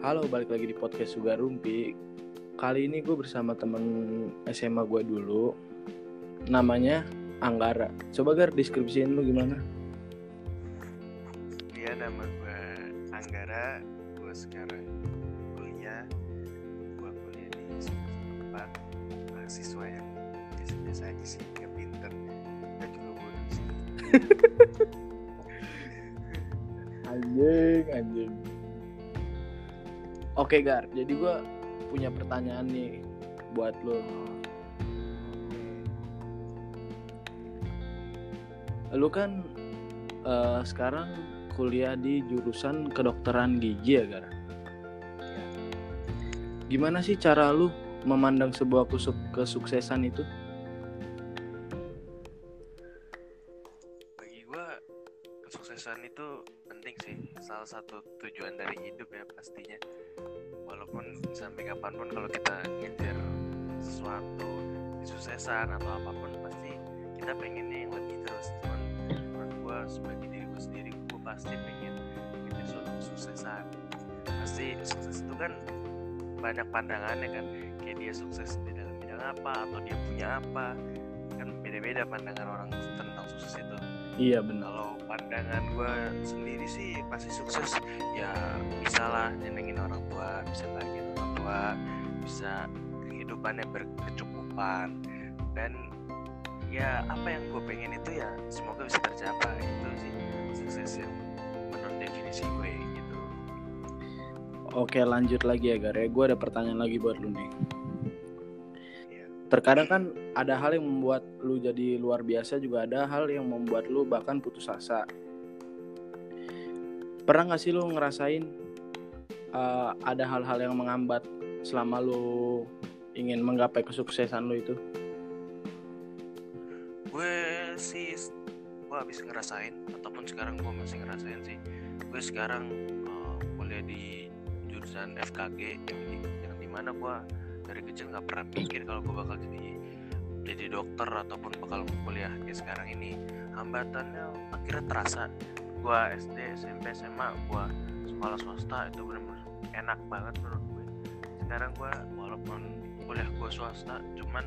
Halo, balik lagi di podcast Sugar Rumpi. Kali ini gue bersama temen SMA gue dulu. Namanya Anggara. Coba Gar, deskripsiin lu gimana? Iya nama gue Anggara Gue sekarang kuliah Gue kuliah di semester 4 Mahasiswa yang biasa-biasa aja sih Gak pinter Dan juga bodoh sih Anjing, anjing. Oke Gar, jadi gue punya pertanyaan nih buat lo. Lu kan eh, sekarang kuliah di jurusan kedokteran gigi ya Gar? Gimana sih cara lu memandang sebuah kesuk- kesuksesan itu? Bagi gue kesuksesan itu penting sih Salah satu tujuan dari hidup ya pastinya sampai kapan pun kalau kita ngejar sesuatu kesuksesan atau apa pun pasti kita pengennya yang lebih terus. Cuman menurut gue sebagai diri gue sendiri gue pasti pengen ngejar suatu kesuksesan. Pasti sukses itu kan banyak pandangannya kan. Kayak dia sukses di dalam bidang apa atau dia punya apa. Kan beda-beda pandangan orang tentang sukses itu. Iya benar. kalau pandangan gue sendiri sih pasti sukses ya bisa lah nyenengin orang tua bisa bahagiain tua bisa kehidupannya berkecukupan dan ya apa yang gue pengen itu ya semoga bisa tercapai itu sih sukses yang menurut definisi gue gitu Oke lanjut lagi ya Gar ya. Gue ada pertanyaan lagi buat lu nih. Iya. Terkadang kan ada hal yang membuat lu jadi luar biasa juga ada hal yang membuat lu bahkan putus asa. Pernah gak sih lu ngerasain uh, ada hal-hal yang menghambat selama lu ingin menggapai kesuksesan lu itu? gue sih gue habis ngerasain ataupun sekarang gue masih ngerasain sih. Gue sekarang uh, kuliah di jurusan FKG yang yang di mana gue dari kecil nggak pernah mikir kalau gue bakal jadi jadi dokter ataupun bakal kuliah kayak sekarang ini. Hambatannya akhirnya terasa gue SD SMP SMA gue sekolah swasta itu benar-benar enak banget menurut gue. Sekarang gue walaupun kuliah gue swasta cuman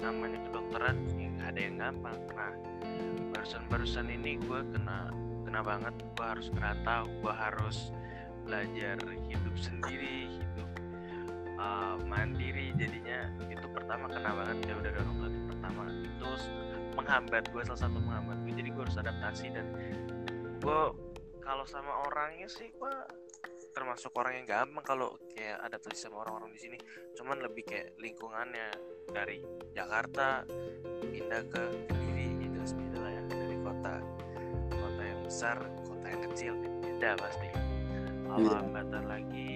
namanya kedokteran ya nggak ada yang gampang. Nah barusan-barusan ini gue kena kena banget gue harus ngerantau gue harus belajar hidup sendiri hidup uh, mandiri. Jadinya itu pertama kena banget orang tua itu pertama. Itu menghambat gue salah satu menghambat gue jadi gue harus adaptasi dan gue kalau sama orangnya sih gue termasuk orang yang gampang kalau kayak adaptasi sama orang-orang di sini. Cuman lebih kayak lingkungannya dari Jakarta pindah ke Kediri itu beda lah ya. Dari kota kota yang besar kota yang kecil beda pasti. Kalau Iya. hambatan lagi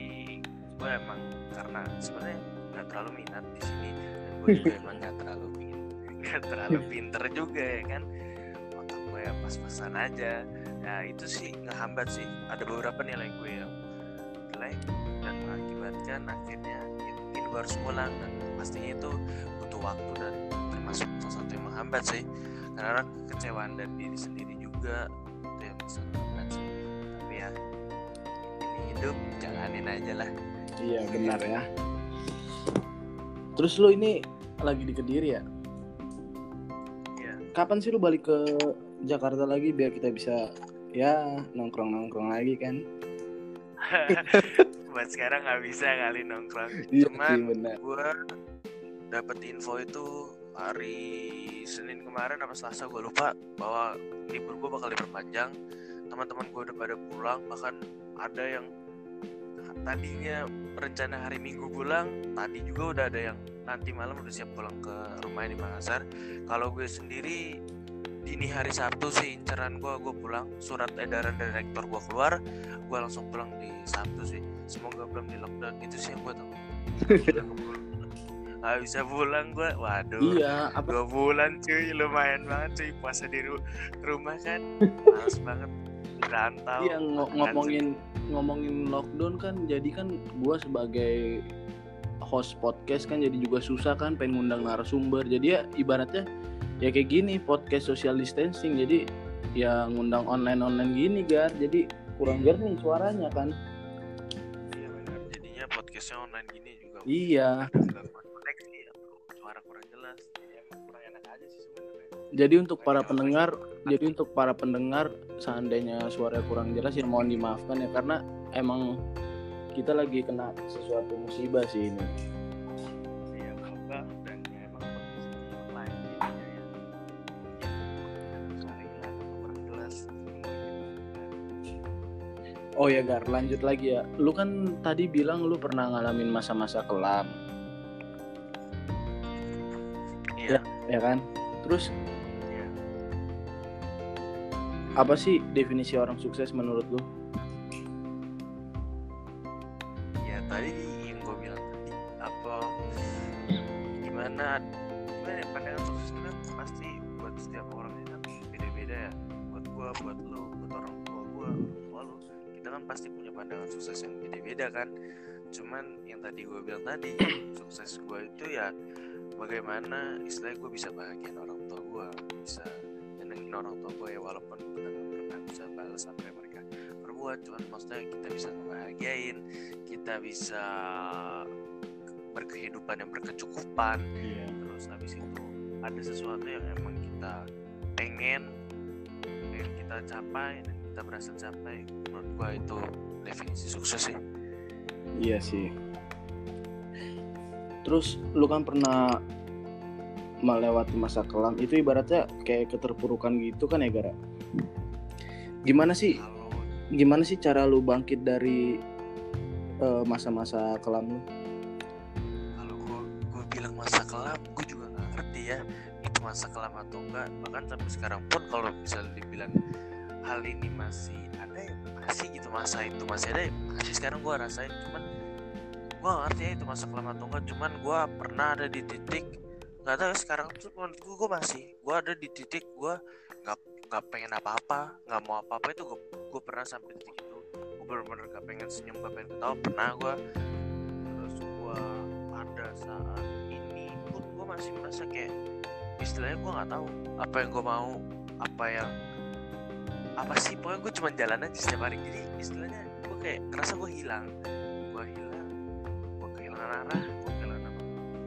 gue emang karena sebenarnya nggak terlalu minat di sini. Dan gue juga emang nggak terlalu nggak terlalu pinter juga ya kan. Otak gue ya pas-pasan aja ya itu sih ngehambat sih ada beberapa nilai gue yang jelek dan mengakibatkan akhirnya ya mungkin gue harus pulang dan pastinya itu butuh waktu dan termasuk salah satu yang menghambat sih karena kekecewaan dari diri sendiri juga itu yang bisa menghambat sih tapi ya ini hidup jalanin aja lah Iya benar ya. Terus lu ini lagi di Kediri ya? Iya. Kapan sih lu balik ke Jakarta lagi biar kita bisa ya nongkrong-nongkrong lagi kan? buat sekarang nggak bisa kali nongkrong Iya cuman benar. gue dapet info itu hari Senin kemarin apa Selasa gue lupa bahwa libur gue bakal diperpanjang teman-teman gue udah pada pulang bahkan ada yang tadinya rencana hari Minggu pulang tadi juga udah ada yang nanti malam udah siap pulang ke rumahnya di Makassar kalau gue sendiri dini hari Sabtu sih inceran gue gue pulang. Surat edaran dari rektor gue keluar gue langsung pulang di Sabtu sih. Semoga belum di lockdown itu sih yang gue tahu nggak bisa pulang gue waduh. Iya, apa? Dua bulan cuy lumayan banget cuy puasa di ru- rumah kan. Males banget rantau. Iya ngo- ngomongin ngomongin lockdown kan jadi kan gua sebagai host podcast kan jadi juga susah kan pengen ngundang narasumber. Jadi ya ibaratnya ya kayak gini podcast social distancing. Jadi ya ngundang online online gini gar. Jadi kurang jernih suaranya kan. Iya benar. podcastnya online gini juga iya. koneksi atau suara kurang jelas. Jadi emang kurang enak aja sih sebenarnya. Jadi untuk para pendengar jadi untuk para pendengar seandainya suara kurang jelas ya mohon dimaafkan ya. Karena emang kita lagi kena sesuatu musibah sih ini. Iya wabah dan ya emang kondisi online jadinya ya? Ya, kurang jelas. Oh ya Gar lanjut lagi ya. Lu kan tadi bilang lu pernah ngalamin masa-masa kelam. Iya. Ya kan? Terus iya. apa sih definisi orang sukses menurut lu pandangan sukses yang beda-beda kan. Cuman yang tadi gue bilang tadi sukses gue itu ya bagaimana istilahnya gue bisa bahagiain orang tua gue bisa nyenengin orang tua gue ya walaupun kita nggak pernah bisa balas apa yang mereka perbuat. Cuman maksudnya kita bisa ngebahagiain kita bisa berkehidupan yang berkecukupan. Iya. Terus habis itu ada sesuatu yang emang kita pengen pengen kita capai dan kita berhasil capai menurut gua itu definisi sukses sih. Iya sih. Terus lu kan pernah melewati masa kelam. Itu ibaratnya kayak keterpurukan gitu kan ya Gara? Gimana sih gimana sih cara lu bangkit dari eh, masa-masa kelam lu? Kalau gua gua bilang masa kelam gua juga nggak ngerti ya itu masa kelam atau enggak. Bahkan sampai sekarang pun kalau bisa dibilang hal ini masih ada ya? Masih gitu masa itu masih ada ya? Masih sekarang gua rasain cuman nggak ngerti ya itu masa kelam atau enggak cuman gua pernah ada di titik nggak tahu ya, sekarang tuh menurut gua masih gua ada di titik gua nggak nggak pengen apa-apa nggak mau apa-apa itu gua, gua pernah sampai titik itu. Gua bener-bener gak pengen senyum gak pengen ketawa pernah gua. Terus gua pada saat ini pun gua masih merasa kayak istilahnya gua nggak tahu apa yang gua mau apa yang apa sih? Pokoknya gue cuma jalan aja setiap hari. Jadi istilahnya gue kayak ngerasa gue hilang. Gue hilang. Gue kehilangan arah. Gue kehilangan apa?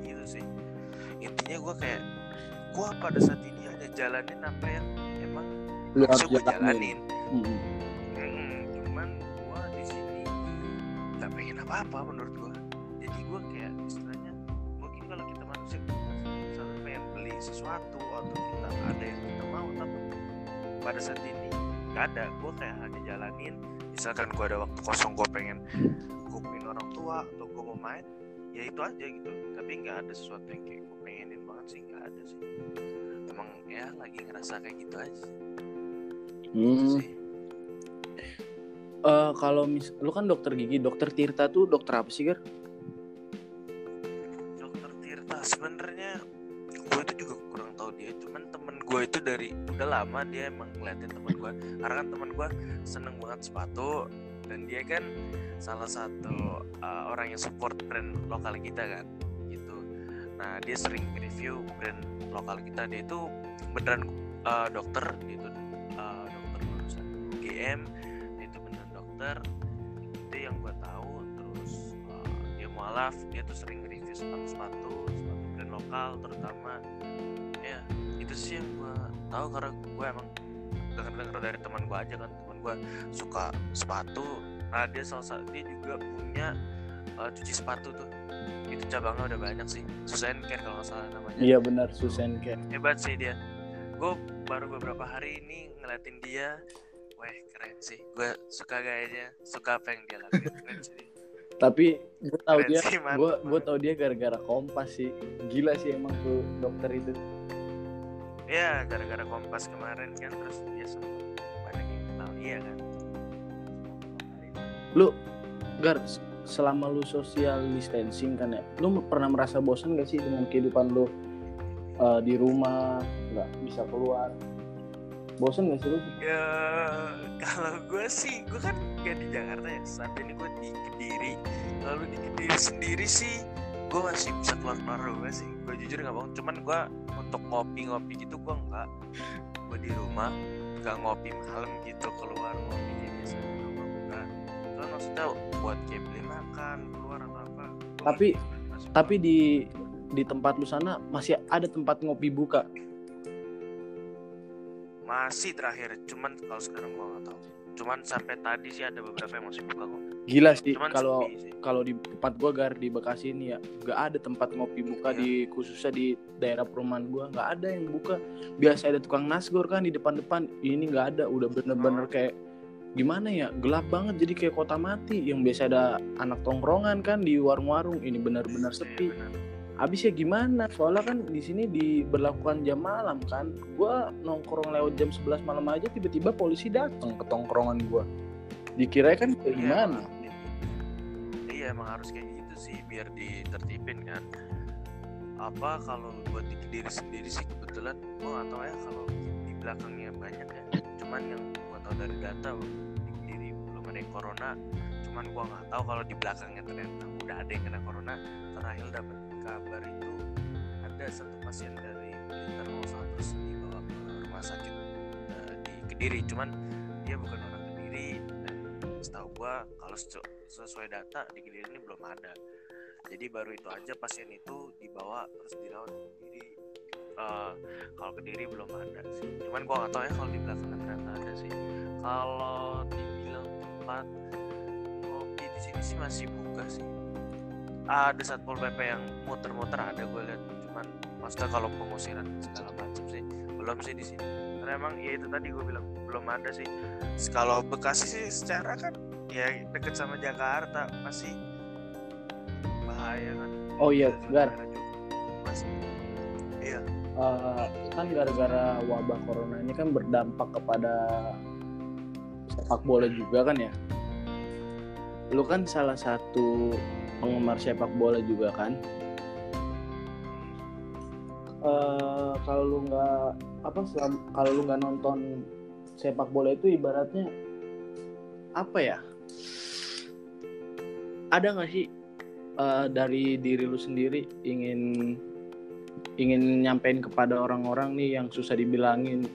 Gitu sih. Intinya gue kayak gue pada saat ini hanya jalanin apa yang emang lu bisa harus gue jalanin. Mm-mm, cuman gue di sini nggak pengen apa-apa menurut gue jadi gue kayak istilahnya mungkin kalau kita manusia misalnya pengen beli sesuatu atau kita ada yang kita mau tapi pada saat ini nggak ada gue kayak hanya jalanin. Misalkan gue ada waktu kosong gue pengen kumpulin orang tua atau gue mau main ya itu aja gitu. Tapi nggak ada sesuatu yang kayak gue pengenin banget sih nggak ada sih. Emang ya lagi ngerasa kayak gitu aja Gitu Hmm. sih. Eh, kalau mis lu kan dokter gigi dokter Tirta tuh dokter apa sih Gar dokter Tirta sebenarnya gue itu juga kurang tahu dia cuman temen gue itu dari udah lama dia emang ngeliatin temen gue karena kan temen gue seneng banget sepatu dan dia kan salah satu uh, orang yang support brand lokal kita kan gitu. Nah dia sering review brand lokal kita. Dia itu beneran uh, dokter dia itu uh, dokter lulusan UGM dia itu beneran dokter. Itu yang gue tahu terus uh, dia mualaf dia tuh sering review sepatu sepatu sepatu brand lokal terutama. Ya sih yang gue tahu karena gue emang denger denger dari teman gue aja kan. Teman gue suka sepatu. Nah dia salah satu dia juga punya uh, cuci sepatu tuh. Itu cabangnya udah banyak sih. Susan Care kalau nggak salah namanya. Iya benar Susan Care. Hebat sih dia. Gue baru beberapa hari ini ngeliatin dia. Wah keren sih. Gue suka gayanya. Suka apa yang dia lakuin. Keren sih. Tapi gue Keren dia gue gue tahu dia gara-gara kompas sih. Gila sih emang tuh dokter itu ya gara-gara kompas kemarin kan terus dia sempat banyak yang kenal dia kan. Lu Gar selama lu social distancing kan ya lu pernah merasa bosan gak sih dengan kehidupan lu eh, di rumah nggak bisa keluar? Bosan gak sih lu? Ya kalau gue sih gue kan gak di Jakarta ya saat ini gue di Kediri. Lalu di Kediri sendiri sih gue masih bisa keluar keluar rumah sih. Gue jujur nggak bohong. Cuman gue untuk ngopi-ngopi gitu gue nggak. Gue di rumah nggak ngopi malam gitu keluar ngopi kayak biasa. Di rumah bukan cuman maksudnya buat kayak beli makan keluar atau apa Tapi tapi di di tempat lu sana masih ada tempat ngopi buka. masih terakhir. Cuman kalau sekarang gua nggak tahu. Cuman sampai tadi sih ada beberapa yang masih buka kok Gila sih kalau sepi kalau di tempat gua gar di Bekasi ini ya nggak ada tempat ngopi buka Iya. di khususnya di daerah perumahan gua nggak ada yang buka. Biasa ada tukang nasgor kan di depan-depan. Ini nggak ada udah bener-bener Oh. kayak gimana ya gelap banget jadi kayak kota mati. Yang biasa ada anak tongkrongan kan di warung-warung ini bener-bener sepi. Iya, benar. habis ya gimana? Soalnya kan di sini diberlakukan jam malam kan. Gua nongkrong lewat jam 11 malam aja tiba-tiba polisi datang ke tongkrongan gua. Dikira kan kayak Iya, gimana iya emang harus kayak gitu sih biar ditertipin kan. Apa kalau buat di diri sendiri sih kebetulan gua nggak tahu ya kalau di belakangnya banyak ya. Cuman yang gua tahu dari data di diri belum ada yang corona cuman gua nggak tahu kalau di belakangnya ternyata udah ada yang kena corona. Terakhir dapat kabar itu ada satu pasien dari Blitar mau terus dibawa ke rumah sakit eh, di Kediri. Cuman dia bukan orang setahu gua kalau sesu- sesuai data di Kediri ini belum ada. Jadi baru itu aja pasien itu dibawa terus dirawat di Eh, kalau Kediri belum ada sih. Cuman gua nggak tahu ya kalau di belakang ternyata ada sih. Kalau dibilang tempat ngopi di sini sih masih buka sih. Ada satpol pp yang muter-muter ada gue lihat. Cuman maksudnya kalau pengusiran segala macam sih belum sih di sini karena emang ya itu tadi gue bilang belum ada sih. Kalau Bekasi sih secara kan ya deket sama Jakarta masih bahaya kan. Oh iya gar masih iya. Eh, kan gara-gara wabah corona ini kan berdampak kepada sepak bola juga kan ya? Lu kan salah satu penggemar sepak bola juga kan Eh, kalau lu nggak apa selam- kalau lu nggak nonton sepak bola itu ibaratnya apa ya? Ada nggak sih eh, dari diri lu sendiri ingin ingin nyampein kepada orang-orang nih yang susah dibilangin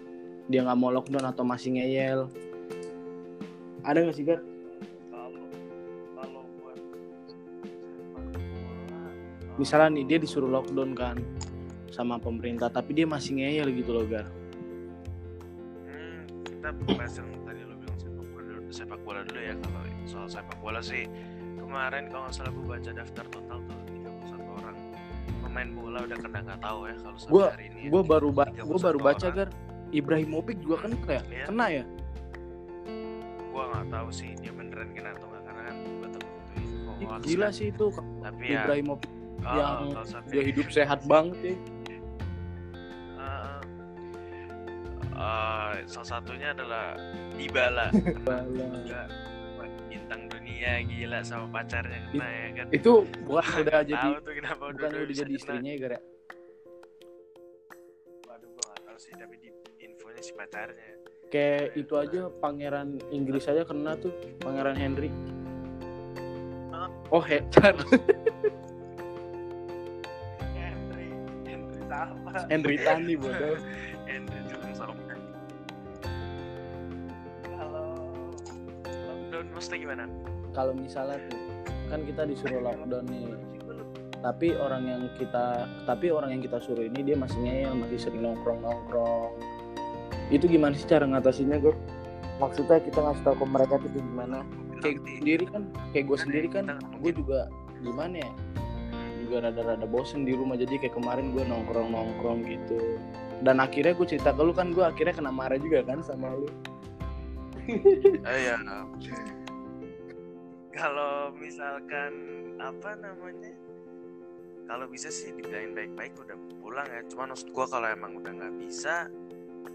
dia nggak mau lockdown atau masih ngeyel? Ada nggak sih Gar? misalnya nih dia disuruh lockdown kan sama pemerintah tapi dia masih ngeyel gitu loh Gar. Hmm, kita bahas yang tadi lo bilang sepak bola dulu, sepak bola dulu ya kalau soal sepak bola sih. Kemarin kalau nggak salah gue baca daftar total tuh 31 orang. Pemain bola udah kena nggak tahu ya kalau sampai Gua- hari ini ya. gue baru ba- 31 gua baru baca orang. Gar. Ibrahimovic juga kan Iya. kena ya? Gua nggak tahu sih dia beneran kena atau nggak karena kan gue tahu itu info gila sih itu. Tapi ya Ibrahimovic oh, yang dia hidup sehat banget ya ah, salah satunya adalah Dybala. Bintang dunia gila sama pacarnya kena ya kan? itu bukan udah jadi tahu tuh kenapa bukan udah udah jadi istrinya ya Gar ya? Waduh gua gak tahu sih tapi di infonya si pacarnya. Kayak itu aja pangeran Inggris aja kena tuh pangeran Henry. Oh he Charles Henry Henry Tani bodoh mesti gimana? Kalau misalnya tuh kan kita disuruh lockdown nih. Tapi orang yang kita tapi orang yang kita suruh ini dia masih ngeyel masih sering nongkrong nongkrong itu gimana sih cara ngatasinnya gue maksudnya kita ngasih tahu ke mereka tuh gimana? Kayak gue sendiri kan kayak gue sendiri kan gue juga gimana ya? Juga rada-rada bosen di rumah jadi kayak kemarin gue nongkrong nongkrong gitu. Dan akhirnya gue cerita ke lu kan gue akhirnya kena marah juga kan sama lu. Oh iya. Kalau misalkan apa namanya? Kalau bisa sih dibilangin baik-baik udah pulang ya. Cuman maksud gua kalau emang udah nggak bisa,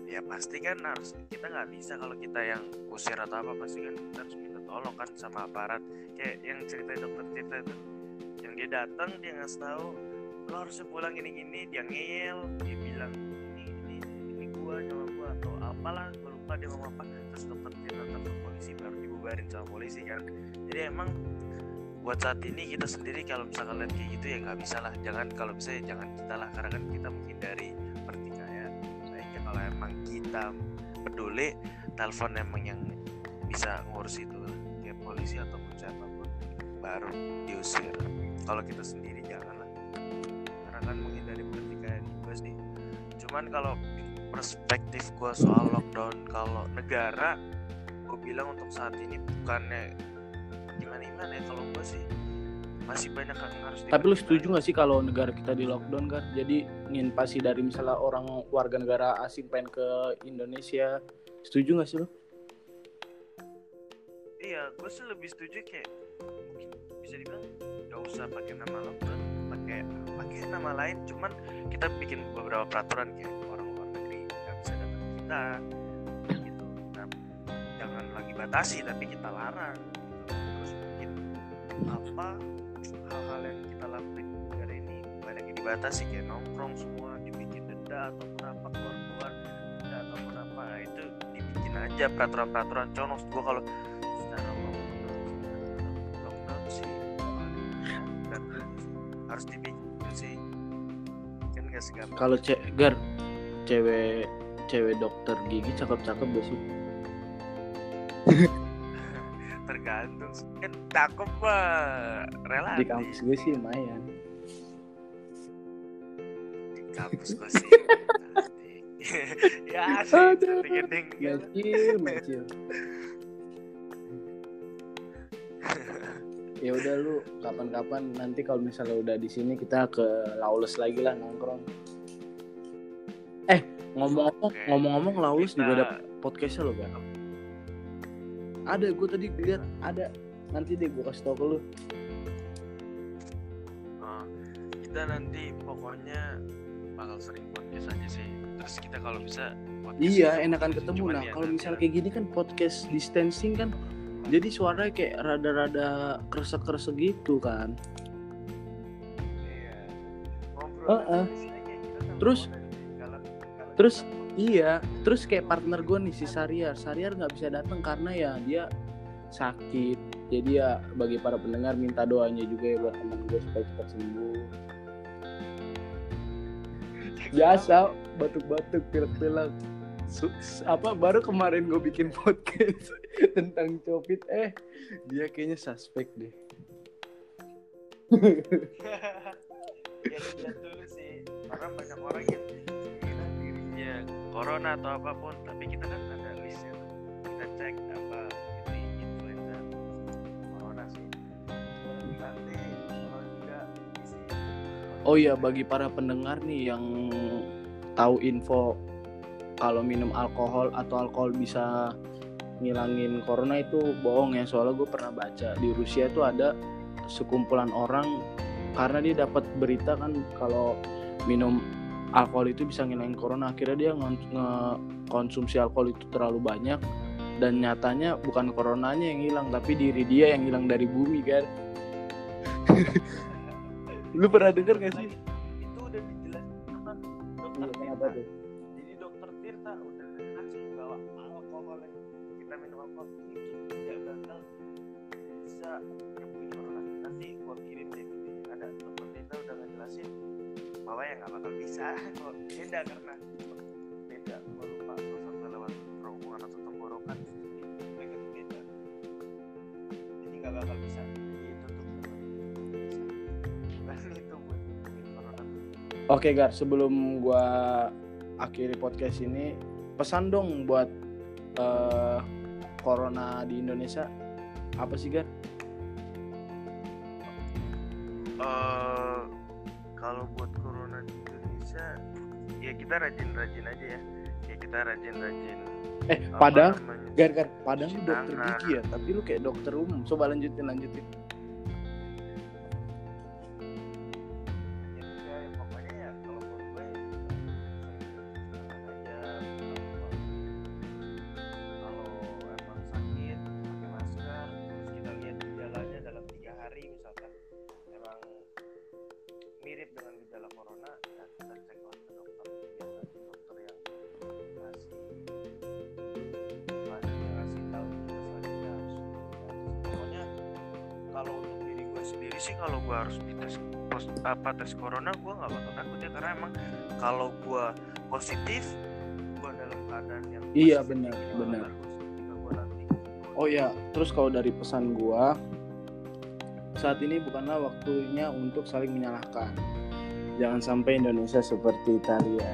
ya pasti kan harus kita nggak bisa kalau kita yang usir atau apa pasti kan kita harus minta tolong kan sama aparat. Kayak yang cerita dokter cerita itu, yang dia datang dia ngasih tahu lo harusnya pulang gini-gini, dia ngeyel, dia bilang ini ini ini gua nyawa gua atau apalah gua lupa dia ngomong apa terus dokter cerita telepon polisi baru dibubarin sama polisi kan. Jadi emang buat saat ini kita sendiri kalau misalkan lihat kayak gitu ya nggak bisa lah. Jangan kalau bisa ya jangan kita lah karena kan kita menghindari pertikaian. Baiknya kalau emang kita peduli telepon emang yang bisa ngurus itu kayak polisi ataupun siapa pun baru diusir. Kalau kita sendiri jangan lah. Karena kan menghindari pertikaian juga sih. Cuman kalau perspektif gue soal lockdown kalau negara gue bilang untuk saat ini bukannya gimana gimana ya kalau gue sih masih banyak yang harus Tapi lu setuju gak sih kalau negara kita di lockdown kan? Jadi nginvasi dari misalnya orang warga negara asing pengen ke Indonesia. Setuju gak sih lu? iya gue sih lebih setuju kayak mungkin bisa dibilang gak usah pakai nama lockdown pakai pakai nama lain cuman kita bikin beberapa peraturan kayak kita gitu. Nah, jangan lagi batasi tapi kita larang gitu. terus mungkin apa hal-hal yang kita lakukan negara ini banyak yang dibatasi kayak nongkrong semua dibikin denda ataupun apa keluar-keluar denda ataupun apa Nah, itu dibikin aja peraturan-peraturan contoh. Gue kalau sih harus dibikin sih. Kan gak segampang Kalau ce Gar, cewek cewek dokter gigi cakep-cakep gak sih? tergantung sih. kan cakep mah Di relatif kampus gue sih lumayan. di kampus gue sih ya sih gending Mecil, mecil. ya udah lu kapan-kapan nanti kalau misalnya udah di sini kita ke Lawless lagi lah nongkrong. Ngomong-ngomong ngomong-ngomong Kita- juga ada podcastnya lo kan? Ada, gue tadi lihat ada. Nanti deh gue kasih tau ke lu. Oh, kita nanti pokoknya bakal sering podcast aja sih terus kita kalau bisa Iya, enakan ketemu. Nah, ya kalau misalnya kayak gini kan podcast distancing kan, jadi suaranya kayak rada-rada kresek-kresek gitu kan. Iya. Kita sama Terus- terus Iya, terus kayak partner gue nih si Sariar, Sariar nggak bisa datang karena ya dia sakit. Jadi ya bagi para pendengar minta doanya juga ya buat teman gue supaya cepat sembuh. Biasa batuk-batuk, pilek-pilek. Apa baru kemarin gue bikin podcast tentang covid eh dia kayaknya suspek deh. ya sih karena banyak orang yang dirinya corona atau apa pun tapi kita kan ada listnya kita cek apa ini influenza corona sih. Nanti kalau isi. Oh iya bagi para pendengar nih yang tahu info kalau minum alkohol atau alkohol bisa ngilangin corona itu bohong ya soalnya gue pernah baca di Rusia itu ada sekumpulan orang karena dia dapat berita kan kalau minum alkohol itu bisa ngilangin corona. Akhirnya dia nge- ngekonsumsi alkohol itu terlalu banyak dan nyatanya bukan coronanya yang hilang tapi diri dia yang hilang dari bumi kan? Lu pernah denger gak sih? Itu udah dijelasin sama dokter Iya, Tirta. tuh? jadi dokter Tirta udah jelasin bahwa alkohol yang kita minum alkohol itu tidak bakal bisa nyembuhin corona nanti gua kirim deh ada dokter Tirta udah ngejelasin bahwa ya nggak bakal bisa. Kok beda karena beda. Salah satu lewat kerongkongan atau tenggorokan. Mereka tuh beda. Jadi nggak bakal bisa. Itu tuh bukan itu buat Oke Gar, sebelum gua akhiri podcast ini, pesan dong buat eh, corona di Indonesia. Apa sih Gar? eh kalau buat kita rajin-rajin aja ya ya kita rajin-rajin Eh, namanya, Gar Gar, Cuci dokter gigi ya, tapi lu kayak dokter umum. Coba lanjutin lanjutin. Sendiri sih kalau gue harus dites pos, apa tes corona gue nggak bakal takut ya karena emang kalau gue positif gue dalam keadaan yang Iya, benar, benar. gue Oh ya, terus kalau dari pesan gua saat ini bukanlah waktunya untuk saling menyalahkan. Jangan sampai Indonesia seperti Italia.